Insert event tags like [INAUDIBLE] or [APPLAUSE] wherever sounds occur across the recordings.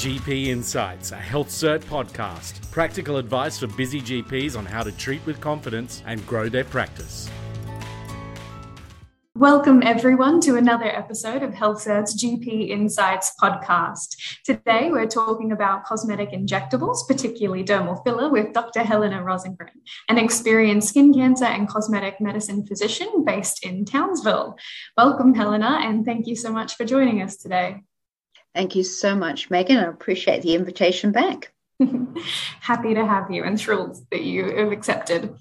GP Insights, a HealthCert podcast. Practical advice for busy GPs on how to treat with confidence and grow their practice. Welcome, everyone, to another episode of HealthCert's GP Insights podcast. Today, we're talking about cosmetic injectables, particularly dermal filler, with Dr. Helena Rosengren, an experienced skin cancer and cosmetic medicine physician based in Townsville. Welcome, Helena, and thank you so much for joining us today. Thank you so much, Megan. I appreciate the invitation back. [LAUGHS] Happy to have you and thrilled that you have accepted.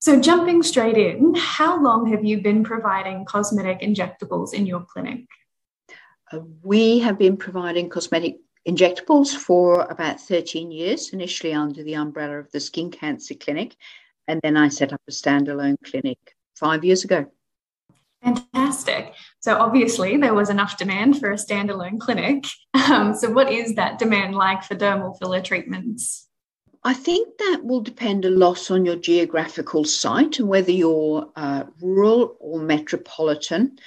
So, jumping straight in, how long have you been providing cosmetic injectables in your clinic? Uh, we have been providing cosmetic injectables for about 13 years, initially under the umbrella of the Skin Cancer Clinic. And then I set up a standalone clinic five years ago. Fantastic. So, obviously, there was enough demand for a standalone clinic. Um, so, what is that demand like for dermal filler treatments? I think that will depend a lot on your geographical site and whether you're uh, rural or metropolitan.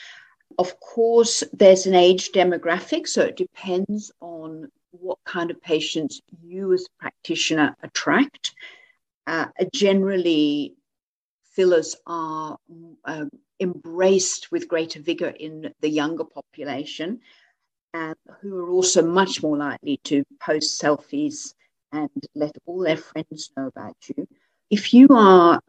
Of course, there's an age demographic, so it depends on what kind of patients you as a practitioner attract. Uh, generally, fillers are uh, embraced with greater vigor in the younger population, and who are also much more likely to post selfies and let all their friends know about you. If you are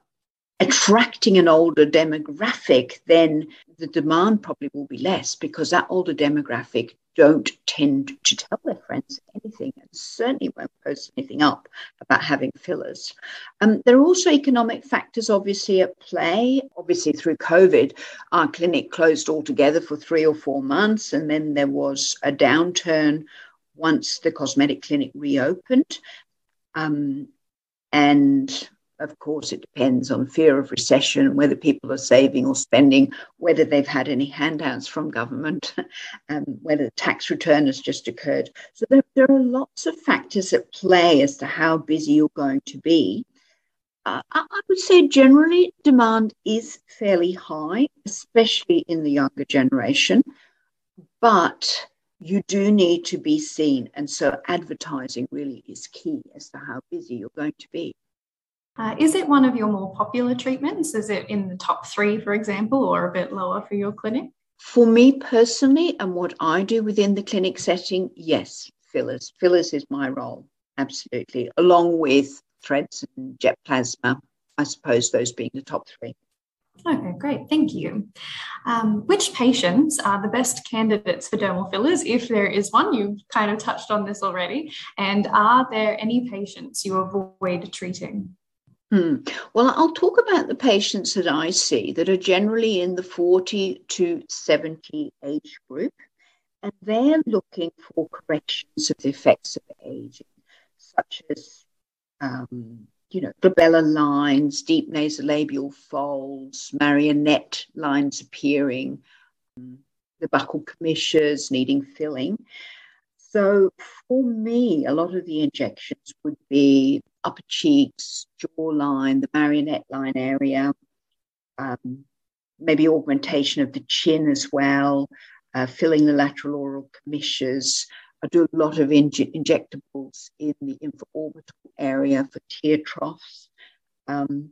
attracting an older demographic, then the demand probably will be less because that older demographic don't tend to tell their friends anything and certainly won't post anything up about having fillers. Um, there are also economic factors obviously at play. Obviously, through COVID, our clinic closed altogether for three or four months, and then there was a downturn once the cosmetic clinic reopened. Um, and of course, it depends on fear of recession, whether people are saving or spending, whether they've had any handouts from government, [LAUGHS] um, whether the tax return has just occurred. So there, there, are lots of factors at play as to how busy you're going to be. Uh, I would say generally demand is fairly high, especially in the younger generation, but you do need to be seen. And so advertising really is key as to how busy you're going to be. Uh, is it one of your more popular treatments? Is it in the top three, for example, or a bit lower for your clinic? For me personally, and what I do within the clinic setting, yes, fillers. Fillers is my role, absolutely, along with threads and Jett Plasma. I suppose those being the top three. Okay, great. Thank you. Um, which patients are the best candidates for dermal fillers, if there is one? You've kind of touched on this already. And are there any patients you avoid treating? Hmm. Well, I'll talk about the patients that I see that are generally in the 40 to 70 age group, and they're looking for corrections of the effects of aging, such as, um, you know, glabellar lines, deep nasolabial folds, marionette lines appearing, um, the buccal commissures needing filling. So for me, a lot of the injections would be upper cheeks, jawline, the marionette line area, um, maybe augmentation of the chin as well, uh, filling the lateral oral commissures. I do a lot of inj- injectables in the infraorbital area for tear troughs. Um,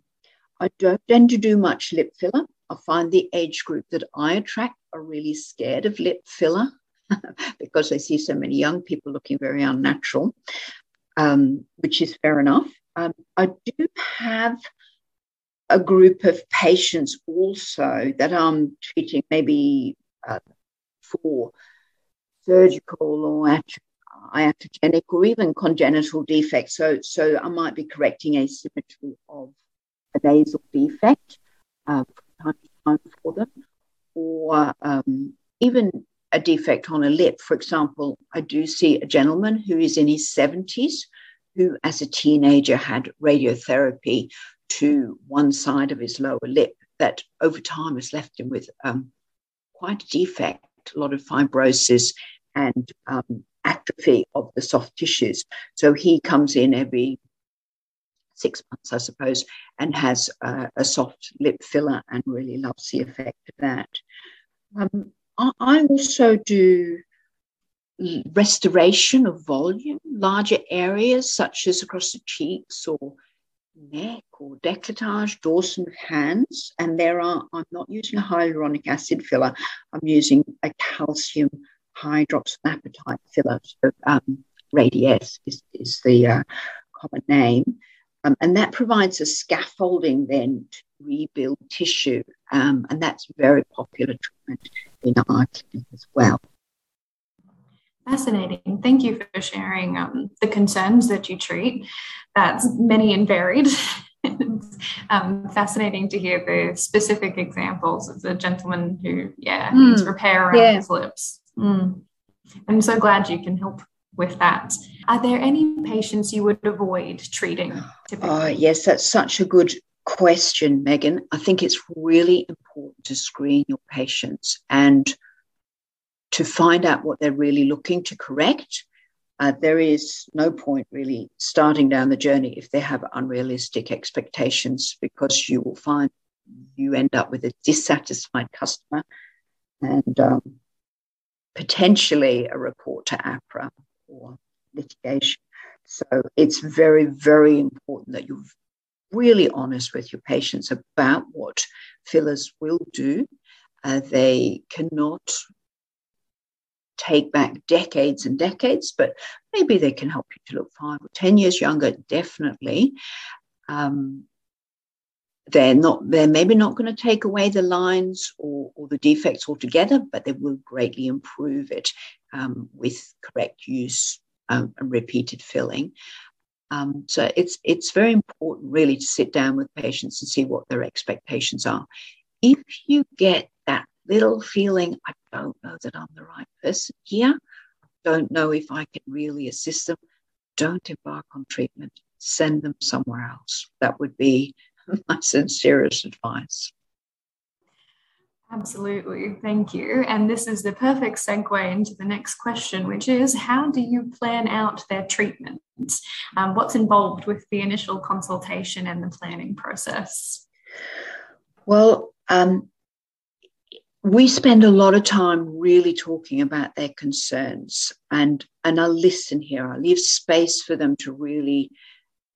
I don't tend to do much lip filler. I find the age group that I attract are really scared of lip filler [LAUGHS] because they see so many young people looking very unnatural um, which is fair enough. Um, I do have a group of patients also that I'm treating maybe uh, for surgical or iatrogenic or even congenital defects. So, so I might be correcting asymmetry of a nasal defect uh, from time to time for them, or um, even a defect on a lip. For example, I do see a gentleman who is in his 70s who, as a teenager, had radiotherapy to one side of his lower lip that over time has left him with um, quite a defect, a lot of fibrosis and um, atrophy of the soft tissues. So he comes in every six months, I suppose, and has a soft lip filler and really loves the effect of that. Um, I also do restoration of volume, larger areas such as across the cheeks or neck or decolletage, dorsum of hands. And there are, I'm not using a hyaluronic acid filler, I'm using a calcium hydroxylapatite filler. So, um, is, is the uh, common name. Um, and that provides a scaffolding then to rebuild tissue. Um, and that's very popular treatment in our clinic as well. Fascinating. Thank you for sharing um, the concerns that you treat. That's many and varied. it's [LAUGHS] um, fascinating to hear the specific examples of the gentleman who, yeah, mm. needs repair around yeah. his lips. Mm. I'm so glad you can help with that. Are there any patients you would avoid treating? Typically? Oh, yes, that's such a good question, Megan. I think it's really important to screen your patients and to find out what they're really looking to correct. Uh, there is no point really starting down the journey if they have unrealistic expectations because you will find you end up with a dissatisfied customer and um, potentially a report to AHPRA or litigation. So it's very, very important that you're really honest with your patients about what fillers will do. Uh, they cannot take back decades and decades, but maybe they can help you to look five or 10 years younger, definitely. Um, they're not they're maybe not going to take away the lines or, or the defects altogether but they will greatly improve it um, with correct use um, and repeated filling um, so it's it's very important really to sit down with patients and see what their expectations are. If you get that little feeling i don't know that i'm the right person here. Don't know if i can really assist them. Don't embark on treatment. Send them somewhere else. That would be [LAUGHS] my sincerest advice. Absolutely. Thank you. And this is the perfect segue into the next question, which is how do you plan out their treatment? Um, what's involved with the initial consultation and the planning process? Well, um, we spend a lot of time really talking about their concerns and and I listen here. I leave space for them to really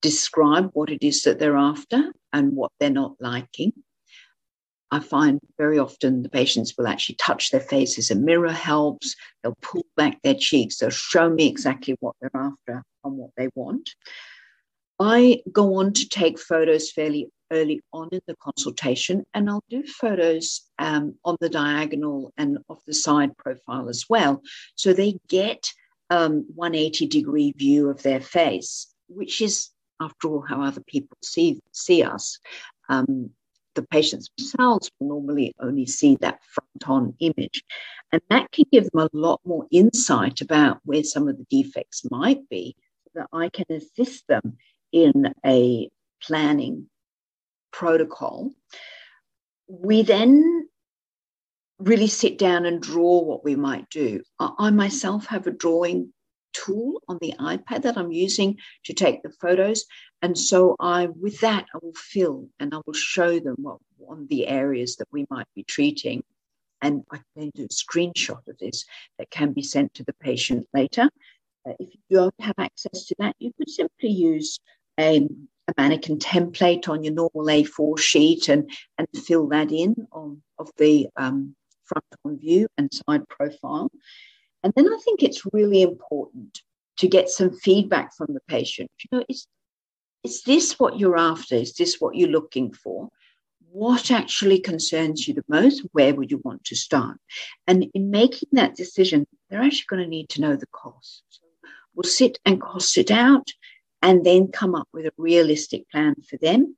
describe what it is that they're after and what they're not liking. I find very often the patients will actually touch their faces. A mirror helps. They'll pull back their cheeks. They'll show me exactly what they're after and what they want. I go on to take photos fairly early on in the consultation, and I'll do photos um, on the diagonal and off the side profile as well. So they get um, 180 degree view of their face, which is after all, how other people see, see us. Um, the patients themselves will normally only see that front on image. And that can give them a lot more insight about where some of the defects might be, so that I can assist them in a planning protocol. We then really sit down and draw what we might do. I, I myself have a drawing tool on the iPad that I'm using to take the photos. And so I, with that, I will fill and I will show them what on the areas that we might be treating. And I can do a screenshot of this that can be sent to the patient later. Uh, if you don't have access to that, you could simply use a, a mannequin template on your normal A4 sheet and, and fill that in on of the um, front on view and side profile. And then I think it's really important to get some feedback from the patient. You know, is, is this what you're after? Is this what you're looking for? What actually concerns you the most? Where would you want to start? And in making that decision, they're actually going to need to know the cost. So we'll sit and cost it out and then come up with a realistic plan for them.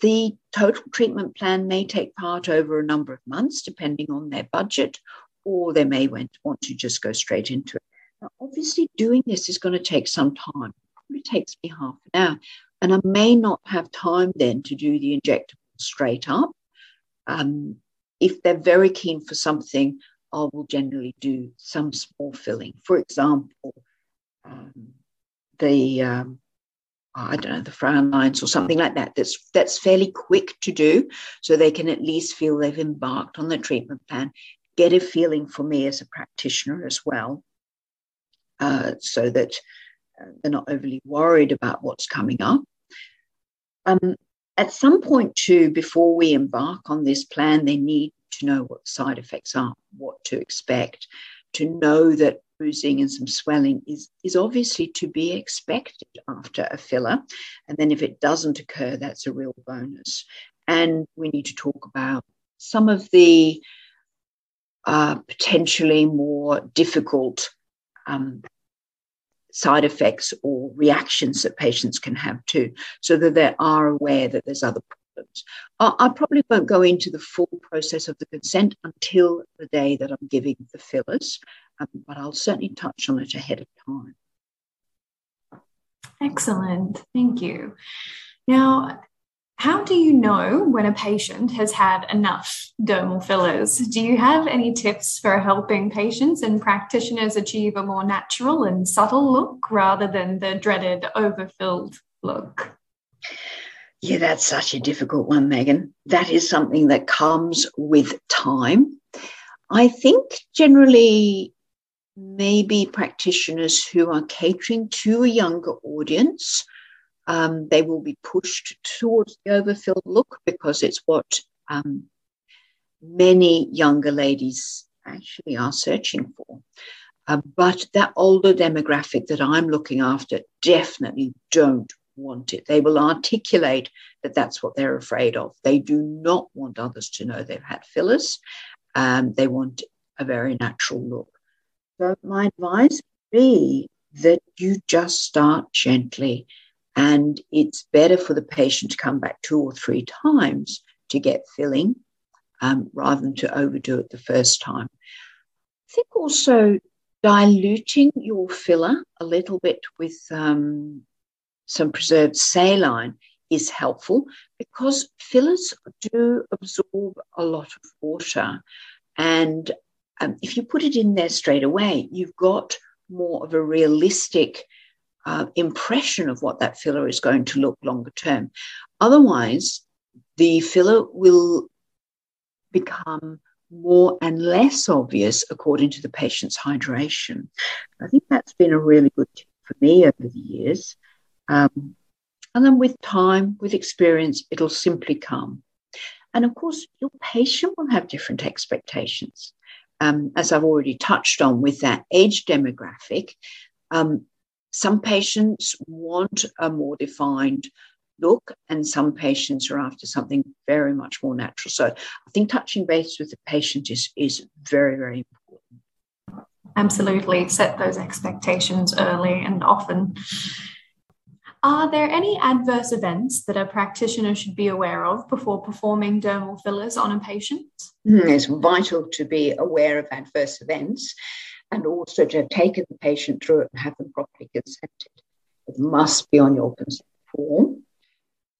The total treatment plan may take part over a number of months, depending on their budget or they may want, to just go straight into it. Now, obviously, doing this is going to take some time. It takes me half an hour, and I may not have time then to do the injectable straight up. Um, if they're very keen for something, I will generally do some small filling. For example, um, the um, I don't know the frown lines or something like that. That's that's fairly quick to do, so they can at least feel they've embarked on the treatment plan get a feeling for me as a practitioner as well, uh, so that uh, they're not overly worried about what's coming up. Um, at some point, too, before we embark on this plan, they need to know what side effects are, what to expect, to know that bruising and some swelling is, is obviously to be expected after a filler. And then if it doesn't occur, that's a real bonus. And we need to talk about some of the uh, potentially more difficult um, side effects or reactions that patients can have too, so that they are aware that there's other problems. I, I probably won't go into the full process of the consent until the day that I'm giving the fillers, um, but I'll certainly touch on it ahead of time. Excellent, thank you. Now, how do you know when a patient has had enough dermal fillers? Do you have any tips for helping patients and practitioners achieve a more natural and subtle look rather than the dreaded overfilled look? Yeah, that's such a difficult one, Megan. That is something that comes with time. I think generally, maybe practitioners who are catering to a younger audience um, they will be pushed towards the overfilled look because it's what um, many younger ladies actually are searching for. Uh, but that older demographic that I'm looking after definitely don't want it. They will articulate that that's what they're afraid of. They do not want others to know they've had fillers. Um, they want a very natural look. So, my advice would be that you just start gently and it's better for the patient to come back two or three times to get filling um, rather than to overdo it the first time. I think also diluting your filler a little bit with um, some preserved saline is helpful because fillers do absorb a lot of water. And um, if you put it in there straight away, you've got more of a realistic uh, impression of what that filler is going to look longer term. Otherwise, the filler will become more and less obvious according to the patient's hydration. I think that's been a really good tip for me over the years. Um, and then with time, with experience, it'll simply come. And of course, your patient will have different expectations. Um, as I've already touched on with that age demographic, um, some patients want a more defined look, and some patients are after something very much more natural. So I think touching base with the patient is, is very, very important. Absolutely. Set those expectations early and often. Are there any adverse events that a practitioner should be aware of before performing dermal fillers on a patient? Mm, it's vital to be aware of adverse events and also to have taken the patient through it and have them properly consented. It must be on your consent form.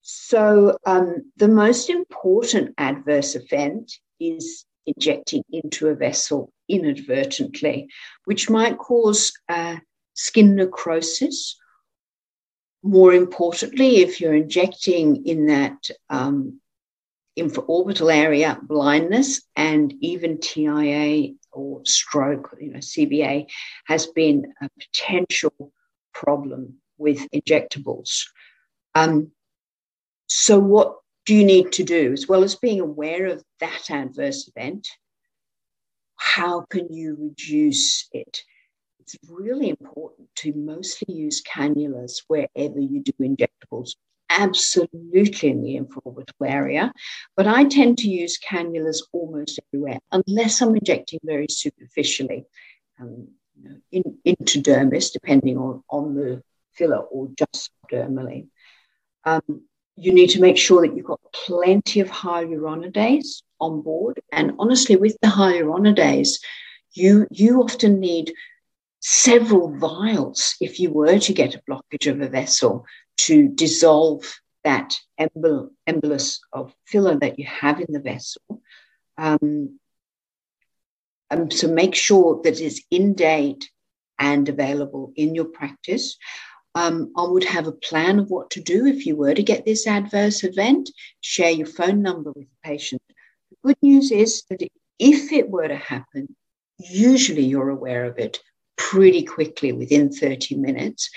So, um, the most important adverse event is injecting into a vessel inadvertently, which might cause uh, skin necrosis. More importantly, if you're injecting in that um, infraorbital area, blindness, and even TIA or stroke, you know, CVA, has been a potential problem with injectables. Um, so, what do you need to do? As well as being aware of that adverse event, how can you reduce it? It's really important to mostly use cannulas wherever you do injectables absolutely in the infraorbital area, but I tend to use cannulas almost everywhere, unless I'm injecting very superficially um, you know, in, into dermis, depending on, on the filler, or just dermally. Um, you need to make sure that you've got plenty of hyaluronidase on board. And honestly, with the hyaluronidase, you, you often need several vials if you were to get a blockage of a vessel to dissolve that embol- embolus of filler that you have in the vessel. Um, um, so make sure that it's in date and available in your practice. Um, I would have a plan of what to do if you were to get this adverse event. Share your phone number with the patient. The good news is that if it were to happen, usually you're aware of it pretty quickly within 30 minutes.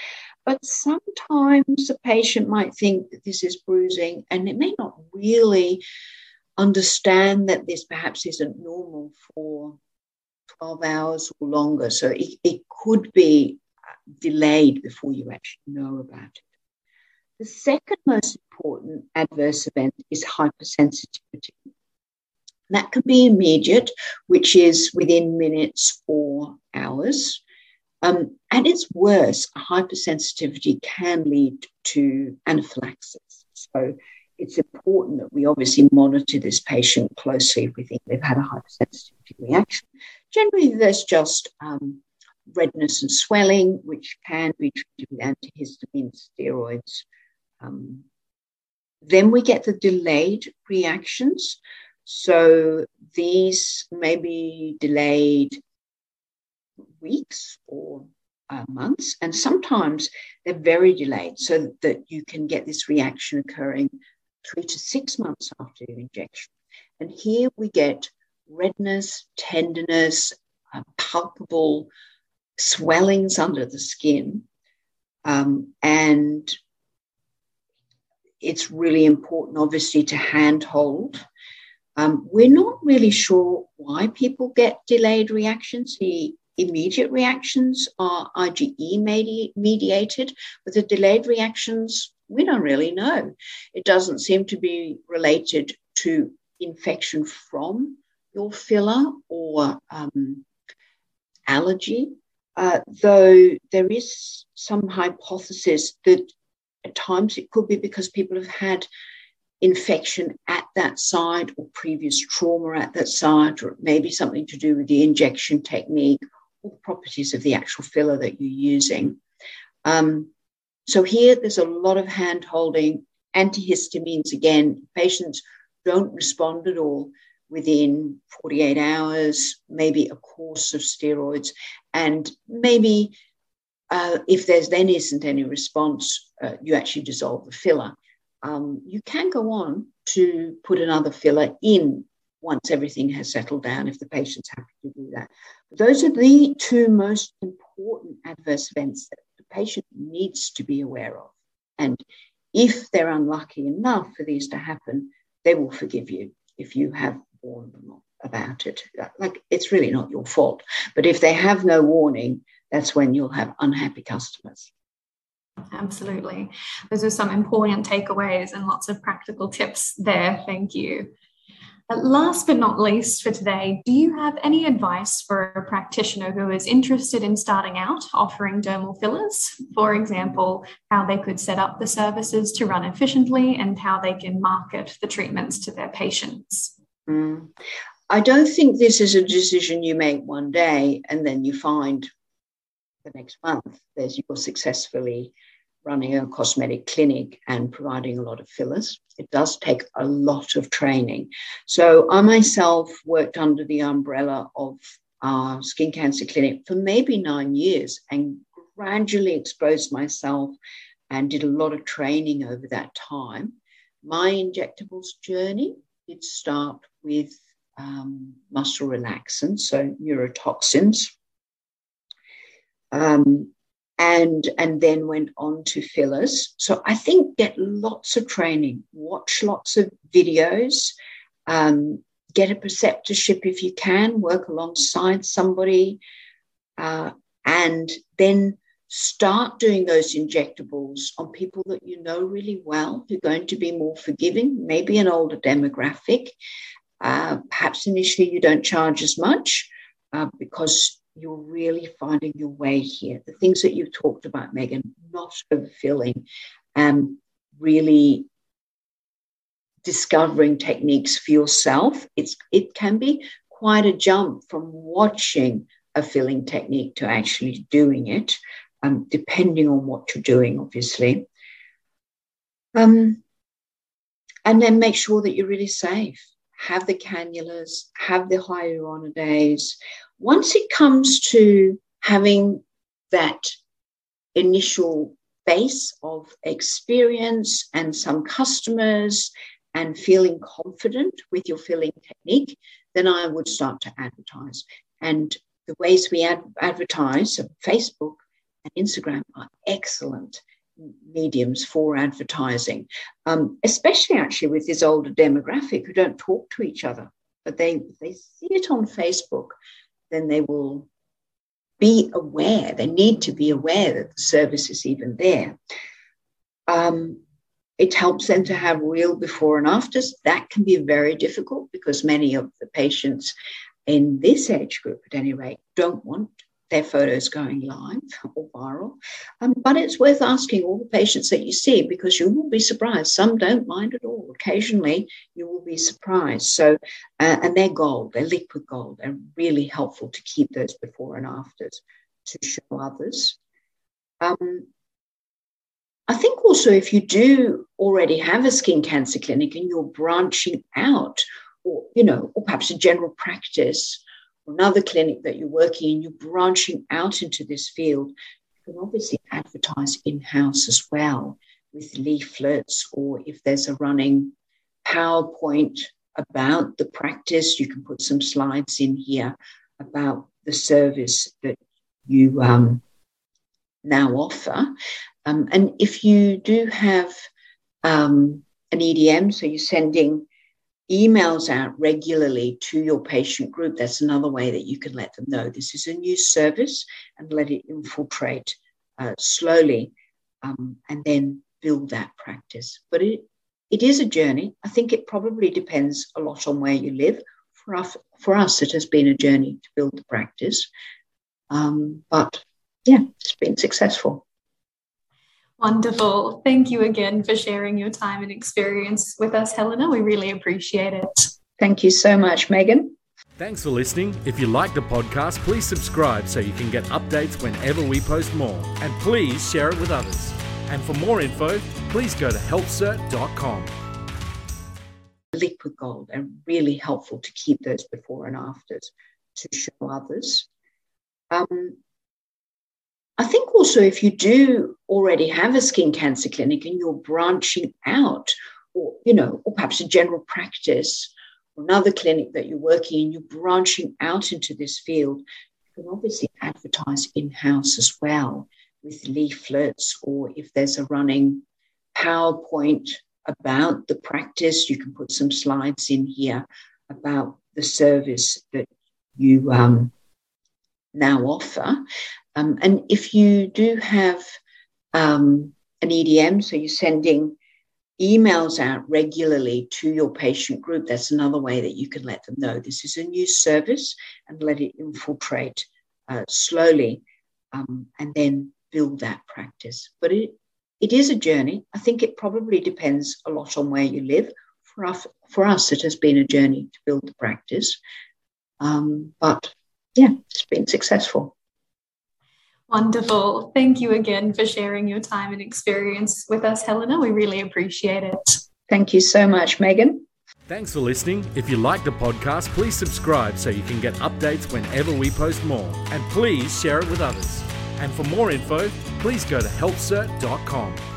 But sometimes the patient might think that this is bruising and it may not really understand that this perhaps isn't normal for 12 hours or longer. So it, it could be delayed before you actually know about it. The second most important adverse event is hypersensitivity. That can be immediate, which is within minutes or hours. Um, and it's worse, hypersensitivity can lead to anaphylaxis. So it's important that we obviously monitor this patient closely if we think they've had a hypersensitivity reaction. Generally, there's just um, redness and swelling, which can be treated with antihistamine steroids. Um, then we get the delayed reactions. So these may be delayed weeks or uh, months, and sometimes they're very delayed so that you can get this reaction occurring three to six months after your injection. And here we get redness, tenderness, uh, palpable swellings under the skin. Um, and it's really important, obviously, to handhold. Um, we're not really sure why people get delayed reactions. The immediate reactions are IgE medi- mediated, but the delayed reactions, we don't really know. It doesn't seem to be related to infection from your filler or um, allergy, uh, though there is some hypothesis that at times it could be because people have had infection at that site or previous trauma at that site, or maybe something to do with the injection technique or the properties of the actual filler that you're using. Um, so here there's a lot of hand holding. Antihistamines, again, patients don't respond at all within 48 hours, maybe a course of steroids, and maybe uh, if there's then isn't any response, uh, you actually dissolve the filler. Um, you can go on to put another filler in once everything has settled down if the patient's happy to do that. But those are the two most important adverse events that the patient needs to be aware of. And if they're unlucky enough for these to happen, they will forgive you if you have warned them about it. Like it's really not your fault. But if they have no warning, that's when you'll have unhappy customers. Absolutely. Those are some important takeaways and lots of practical tips there. Thank you. Last but not least for today, do you have any advice for a practitioner who is interested in starting out offering dermal fillers? For example, how they could set up the services to run efficiently and how they can market the treatments to their patients? Mm. I don't think this is a decision you make one day and then you find the next month that you're successfully running a cosmetic clinic and providing a lot of fillers. It does take a lot of training. So I myself worked under the umbrella of our skin cancer clinic for maybe nine years and gradually exposed myself and did a lot of training over that time. My injectables journey did start with um, muscle relaxants, so neurotoxins. Um, and and then went on to fillers. So I think get lots of training, watch lots of videos, um, get a preceptorship if you can, work alongside somebody, uh, and then start doing those injectables on people that you know really well who are going to be more forgiving, maybe an older demographic. Uh, perhaps initially you don't charge as much uh, because you're really finding your way here. The things that you've talked about, Megan, not overfilling, um, really discovering techniques for yourself. It's it can be quite a jump from watching a filling technique to actually doing it, um, depending on what you're doing, obviously. Um, and then make sure that you're really safe. Have the cannulas, have the hyaluronidase, once it comes to having that initial base of experience and some customers and feeling confident with your filling technique, then I would start to advertise. And the ways we ad- advertise, Facebook and Instagram, are excellent mediums for advertising, um, especially actually with this older demographic who don't talk to each other. But they, they see it on Facebook, then they will be aware, they need to be aware that the service is even there. Um, it helps them to have real before and afters. That can be very difficult because many of the patients in this age group, at any rate, don't want their photos going live or viral. Um, but it's worth asking all the patients that you see because you will be surprised. Some don't mind at all. Occasionally, you will be surprised. So, uh, and they're gold, they're liquid gold. They're really helpful to keep those before and afters to show others. Um, I think also if you do already have a skin cancer clinic and you're branching out, or you know, or perhaps a general practice, another clinic that you're working in, you're branching out into this field, you can obviously advertise in-house as well with leaflets, or if there's a running PowerPoint about the practice, you can put some slides in here about the service that you um, now offer. Um, and if you do have um, an EDM, so you're sending emails out regularly to your patient group, that's another way that you can let them know this is a new service and let it infiltrate uh, slowly um, and then build that practice. But it, it is a journey. I think it probably depends a lot on where you live. For us, for us it has been a journey to build the practice. Um, but yeah, it's been successful. Wonderful. Thank you again for sharing your time and experience with us, Helena. We really appreciate it. Thank you so much, Megan. Thanks for listening. If you like the podcast, please subscribe so you can get updates whenever we post more. And please share it with others. And for more info, please go to healthcert.com. Liquid gold and really helpful to keep those before and afters to show others. Um, I think also if you do already have a skin cancer clinic and you're branching out, or you know, or perhaps a general practice or another clinic that you're working in, you're branching out into this field, you can obviously advertise in-house as well with leaflets, or if there's a running PowerPoint about the practice, you can put some slides in here about the service that you um, now offer. Um, and if you do have um, an EDM, so you're sending emails out regularly to your patient group, that's another way that you can let them know this is a new service and let it infiltrate uh, slowly um, and then build that practice. But it, it is a journey. I think it probably depends a lot on where you live. For us, for us it has been a journey to build the practice. Um, but yeah, it's been successful. Wonderful. Thank you again for sharing your time and experience with us, Helena. We really appreciate it. Thank you so much, Megan. Thanks for listening. If you like the podcast, please subscribe so you can get updates whenever we post more. And please share it with others. And for more info, please go to healthcert.com.